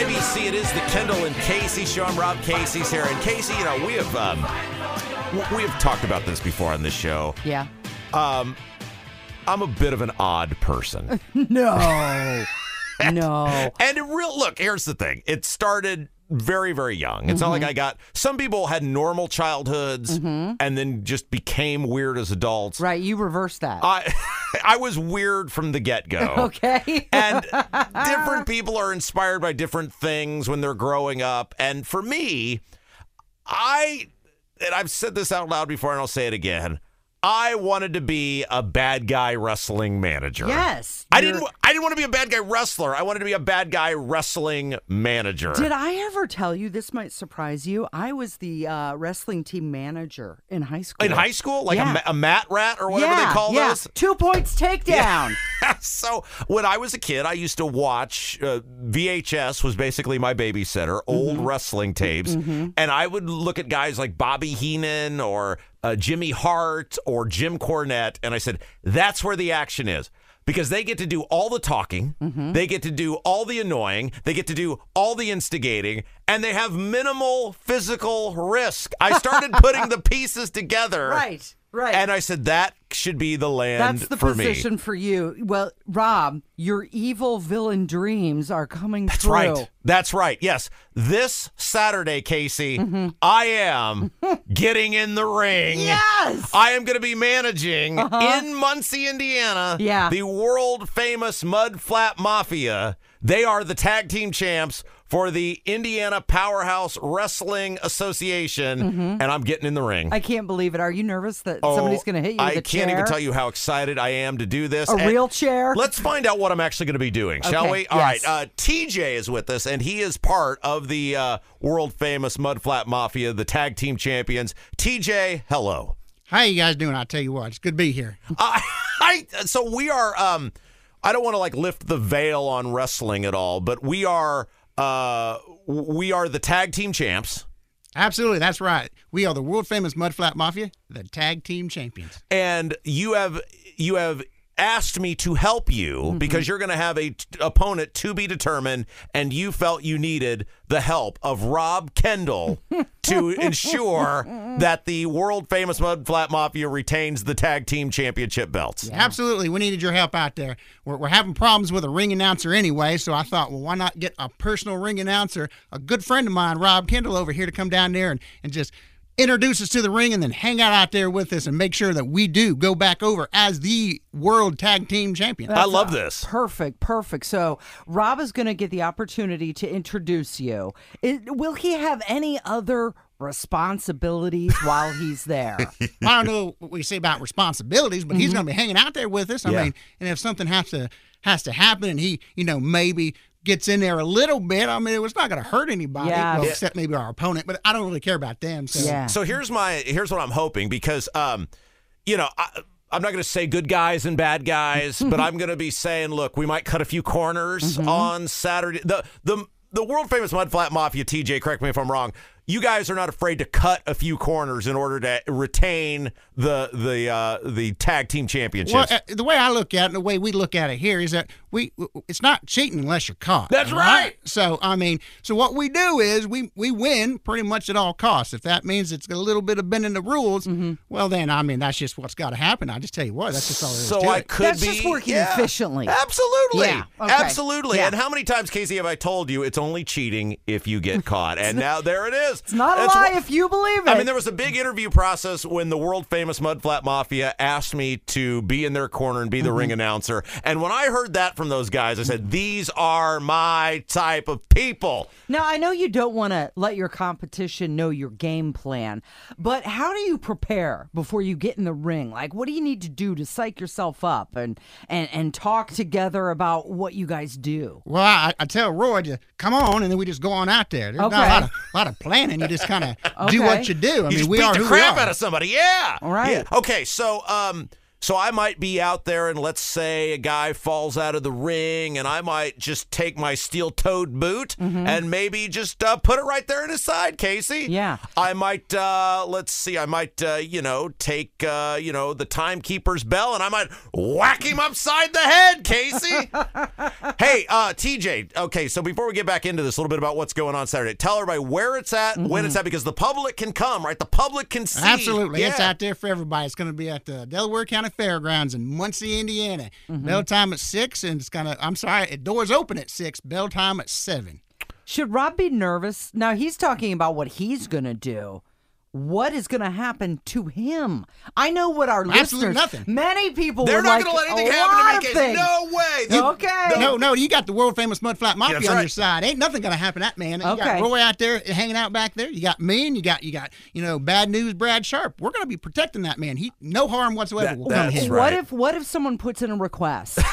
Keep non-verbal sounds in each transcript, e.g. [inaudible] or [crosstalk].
IBC. It is the Kendall and Casey show. I'm Rob Casey's here, and Casey, you know we have um, we have talked about this before on this show. Yeah. Um, I'm a bit of an odd person, [laughs] No. no. [laughs] and it real look. Here's the thing: it started very, very young. It's not like I got. Some people had normal childhoods and then just became weird as adults. Right. You reverse that. I [laughs] I was weird from the get go. [laughs] okay. and different [laughs] people are inspired by different things when they're growing up. And for me, I and I've said this out loud before and I'll say it again. I wanted to be a bad guy wrestling manager. yes. I didn't I didn't want to be a bad guy wrestler. I wanted to be a bad guy wrestling manager. Did I ever tell you this might surprise you? I was the uh, wrestling team manager in high school. in high school, like a Yeah. ma- a, mat rat or whatever yeah, they call yeah. those. Two points takedown. [laughs] [laughs] so when I was a kid, I used to watch uh, VHS was basically my babysitter, old Mm-hmm. wrestling tapes, and I would look at guys like Bobby Heenan or uh, Jimmy Hart or Jim Cornette, and I said, "That's where the action is." Because they get to do all the talking, Mm-hmm. they get to do all the annoying, they get to do all the instigating, and they have minimal physical risk. I started putting the [laughs] pieces together. right. Right. And I said, that should be the land That's the for position for you. Well, Rob, your evil villain dreams are coming That's true. right. That's right. Yes. This Saturday, Casey, Mm-hmm. I am [laughs] getting in the ring. Yes. I am going to be managing in Muncie, Indiana, Yeah. the world famous Mudflap Mafia. They are the tag team champs for the Indiana Powerhouse Wrestling Association, and I'm getting in the ring. Mm-hmm. I can't believe it. Are you nervous that Oh, somebody's going to hit you with I a can't chair? even tell you how excited I am to do this. A And real chair? Let's find out what I'm actually going to be doing, shall Okay, we? All right. yes. Uh, TJ is with us, and he is part of the uh, world famous Mudflap Mafia, the tag team champions. TJ, hello. How you guys doing? I tell you what, it's good to be here. I, [laughs] I so we are. Um, I don't want to like lift the veil on wrestling at all, but we are. Uh, we are the tag team champs. Absolutely, that's right. We are the world famous Mudflap Mafia, the tag team champions. and you have you have asked me to help you Mm-hmm. because you're going to have a t- opponent to be determined and you felt you needed the help of Rob Kendall [laughs] to ensure that the world famous Mudflap Mafia retains the tag team championship belts. Absolutely, we needed your help out there. We're, we're having problems with a ring announcer anyway, so I thought, well, why not get a personal ring announcer, a good friend of mine, Rob Kendall, over here to come down there and, and just introduce us to the ring and then hang out out there with us and make sure that we do go back over as the world tag team champion. I love this. Perfect, perfect. So Rob is going to get the opportunity to introduce you. It, will he have any other responsibilities while he's there? [laughs] I don't know what we say about responsibilities, but he's mm-hmm. going to be hanging out there with us. I Yeah. mean, and if something has to has to happen, and he, you know, maybe gets in there a little bit, I mean, it's not going to hurt anybody, Yeah. well, Yeah. except maybe our opponent. But I don't really care about them. So Yeah. So here's my here's what I'm hoping because um, you know, I, I'm not going to say good guys and bad guys, [laughs] but I'm going to be saying, look, we might cut a few corners on Saturday. The the the world famous Mudflap Mafia, TJ, correct me if I'm wrong. You guys are not afraid to cut a few corners in order to retain the the uh, the tag team Well, uh, the way I look at it, and the way we look at it here, is that we it's not cheating unless you're caught. That's right. So I mean, so what we do is we we win pretty much at all costs. If that means it's a little bit of bending the rules, Mm-hmm. well then I mean that's just what's got to happen. I just tell you what, that's just all there is so to I it. could That's be just working yeah. efficiently. Absolutely, Yeah, okay. absolutely. Yeah. And how many times, Casey, have I told you it's only cheating if you get caught? And [laughs] now there it is. It's not a That's lie wh- if you believe it. I mean, there was a big interview process when the world famous Mudflap Mafia asked me to be in their corner and be the Mm-hmm. ring announcer. And when I heard that from those guys, I said, These are my type of people. Now, I know you don't want to let your competition know your game plan, but how do you prepare before you get in the ring? Like, what do you need to do to psych yourself up and and and talk together about what you guys do? Well, I, I tell Roy to come on, and then we just go on out there. There's not a lot of, lot of planning. You just kind of [laughs] do what you do. I You mean, just we beat are the who crap we are. out of somebody. Yeah. All right. Yeah. Okay. So, um, So I might be out there, and let's say a guy falls out of the ring, and I might just take my steel-toed boot and maybe just uh, put it right there in his side, Casey. Yeah. I might. Uh, let's see. I might. Uh, you know, take. Uh, you know, the timekeeper's bell, and I might whack him upside the head, Casey. [laughs] hey, uh, TJ. Okay, so before we get back into this, a little bit about what's going on Saturday. Tell everybody where it's at, when it's at, because the public can come, right? The public can see. Absolutely. It's Yeah. out there for everybody. It's going to be at the Delaware County Fairgrounds in Muncie, Indiana. Mm-hmm. Bell time at 6, and it's going to, I'm sorry, it doors open at 6, bell time at 7. Should Rob be nervous? Now he's talking about what he's going to do. What is going to happen to him? I know what our Absolutely listeners. nothing. Many people. They're would not like going to let anything happen to of me, Casey. things. No way. You- Okay. No, no, you got the world famous Mudflap Mafia That's on right. your side. Ain't nothing gonna happen to that man. You Okay. got Roy out there hanging out back there. You got me, and you got you got you know bad news Brad Sharp. We're gonna be protecting that man. He no harm whatsoever That- will come to that's him. right. What if what if someone puts in a request? [laughs]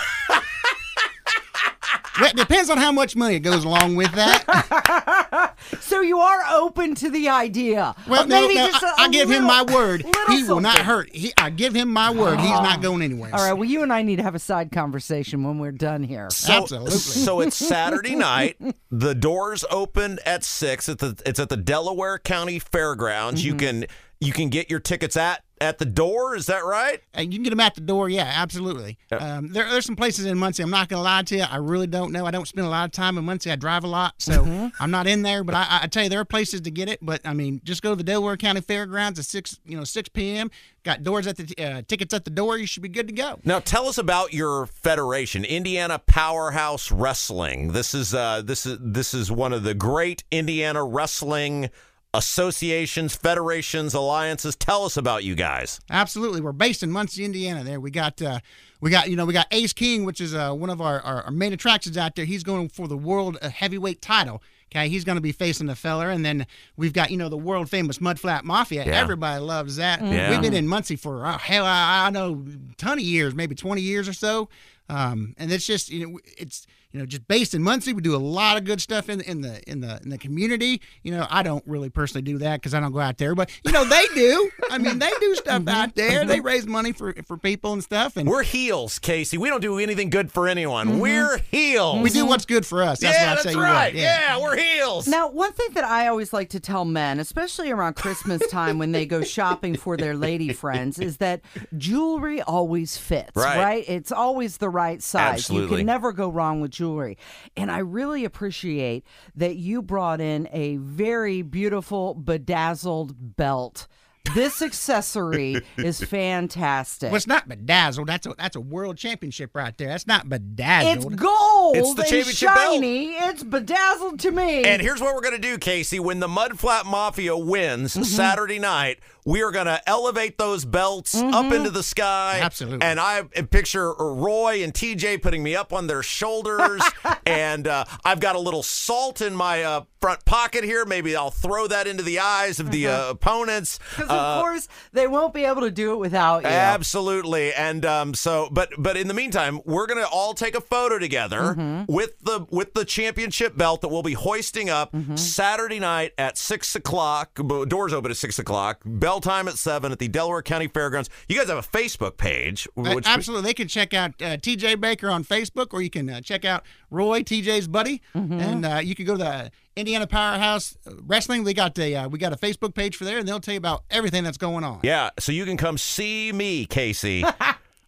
Well, it depends on how much money it goes along with that. [laughs] so you are open to the idea. Well, no, maybe no, just I a- a I give him my word. little He will not hurt. He, I give him my word. He's not going anywhere. All right. Well, you and I need to have a side conversation when we're done here. So, Absolutely. So it's Saturday night. The doors open at six. At the it's at the Delaware County Fairgrounds. You mm-hmm. can you can get your tickets at at the door. Is that right? And you can get them at the door. Yeah, absolutely. Um, there, there's some places in Muncie. I'm not going to lie to you. I really don't know. I don't spend a lot of time in Muncie. I drive a lot, so Mm-hmm. I'm not in there. But I, I- I tell you, there are places to get it. But I mean, just go to the Delaware County Fairgrounds at six, you know, 6 p.m. Got doors at the uh, tickets at the door. You should be good to go. Now tell us about your federation, Indiana Powerhouse Wrestling. This is uh this is this is one of the great Indiana wrestling associations, federations, alliances. Tell us about you guys. Absolutely, we're based in Muncie, Indiana. There, we got, uh, we got, you know, we got Ace King, which is uh, one of our, our, main attractions out there. He's going for the world uh, heavyweight title. Okay, he's going to be facing the feller, and then we've got, you know, the world famous Mudflap Mafia. Yeah. Everybody loves that. Yeah. We've been in Muncie for uh, hell, I, I know, ton of years, maybe twenty years or so. Um, and it's just, you know, it's you know just based in Muncie. We do a lot of good stuff in in the in the in the community. You know, I don't really personally do that because I don't go out there, but you know they do. I mean, they do stuff mm-hmm. out there. They mm-hmm. raise money for for people and stuff, and We're heels, Casey. We don't do anything good for anyone. Mm-hmm. We're heels. we do what's good for us. That's yeah, what I that's say. right. would. Yeah. we're heels. Now, one thing that I always like to tell men, especially around Christmas [laughs] time when they go shopping for their lady friends, is that jewelry always fits, Right. right? It's always the right size. You can never go wrong with jewelry. And I really appreciate that you brought in a very beautiful bedazzled belt. This [laughs] accessory is fantastic. Well, it's not bedazzled. That's a that's a world championship right there. That's not bedazzled. it's gold It's the and championship belt. shiny. It's bedazzled to me. And here's what we're going to do, Casey. When the Mudflap Mafia wins Mm-hmm. Saturday night, we are going to elevate those belts Mm-hmm. up into the sky. Absolutely. And I picture Roy and TJ putting me up on their shoulders. [laughs] and uh, I've got a little salt in my uh, front pocket here. Maybe I'll throw that into the eyes of the uh, opponents. Because of course they won't be able to do it without you. Absolutely, and um, so, but but in the meantime, we're gonna all take a photo together Mm-hmm. with the with the championship belt that we'll be hoisting up Mm-hmm. Saturday night at six o'clock. Doors open at six o'clock. Bell time at seven at the Delaware County Fairgrounds. You guys have a Facebook page, Uh, which Absolutely. They can check out uh, TJ Baker on Facebook, or you can uh, check out Roy, TJ's buddy, and uh, you can go to the Indiana Powerhouse Wrestling. We got a uh, we got a Facebook page for there, and they'll tell you about everything that's going on. yeah. So you can come see me, Casey. [laughs]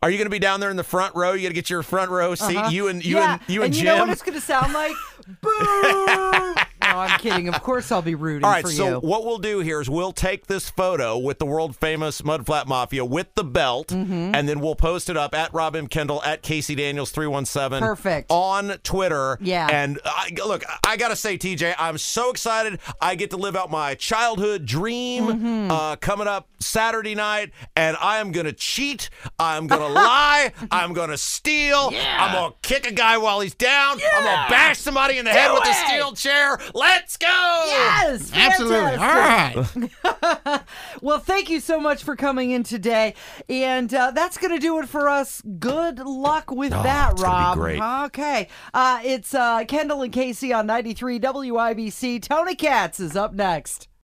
Are you going to be down there in the front row? You got to get your front row seat. You and you Uh-huh. yeah, and you and, you Jim. know what it's going to sound like? [laughs] Boo! No, I'm kidding. Of course, I'll be rooting All right, for so you. what we'll do here is we'll take this photo with the world famous Mudflap Mafia with the belt, Mm-hmm. and then we'll post it up at Rob M. Kendall at Casey Daniels three one seven. Perfect. on Twitter. Yeah. and I, look, I gotta say, TJ, I'm so excited. I get to live out my childhood dream Mm-hmm. uh, coming up Saturday night, and I am gonna cheat. I'm gonna [laughs] lie. I'm gonna steal. I'm gonna kick a guy while he's down. I'm gonna bash somebody in the head Do with a steel chair. Let's go. Yes, Absolutely. fantastic. All right. [laughs] Well, thank you so much for coming in today, and uh, that's going to do it for us. Good luck with that, Oh, it's gonna be Rob. great. Okay, uh, it's uh, Kendall and Casey on ninety three WIBC. Tony Katz is up next.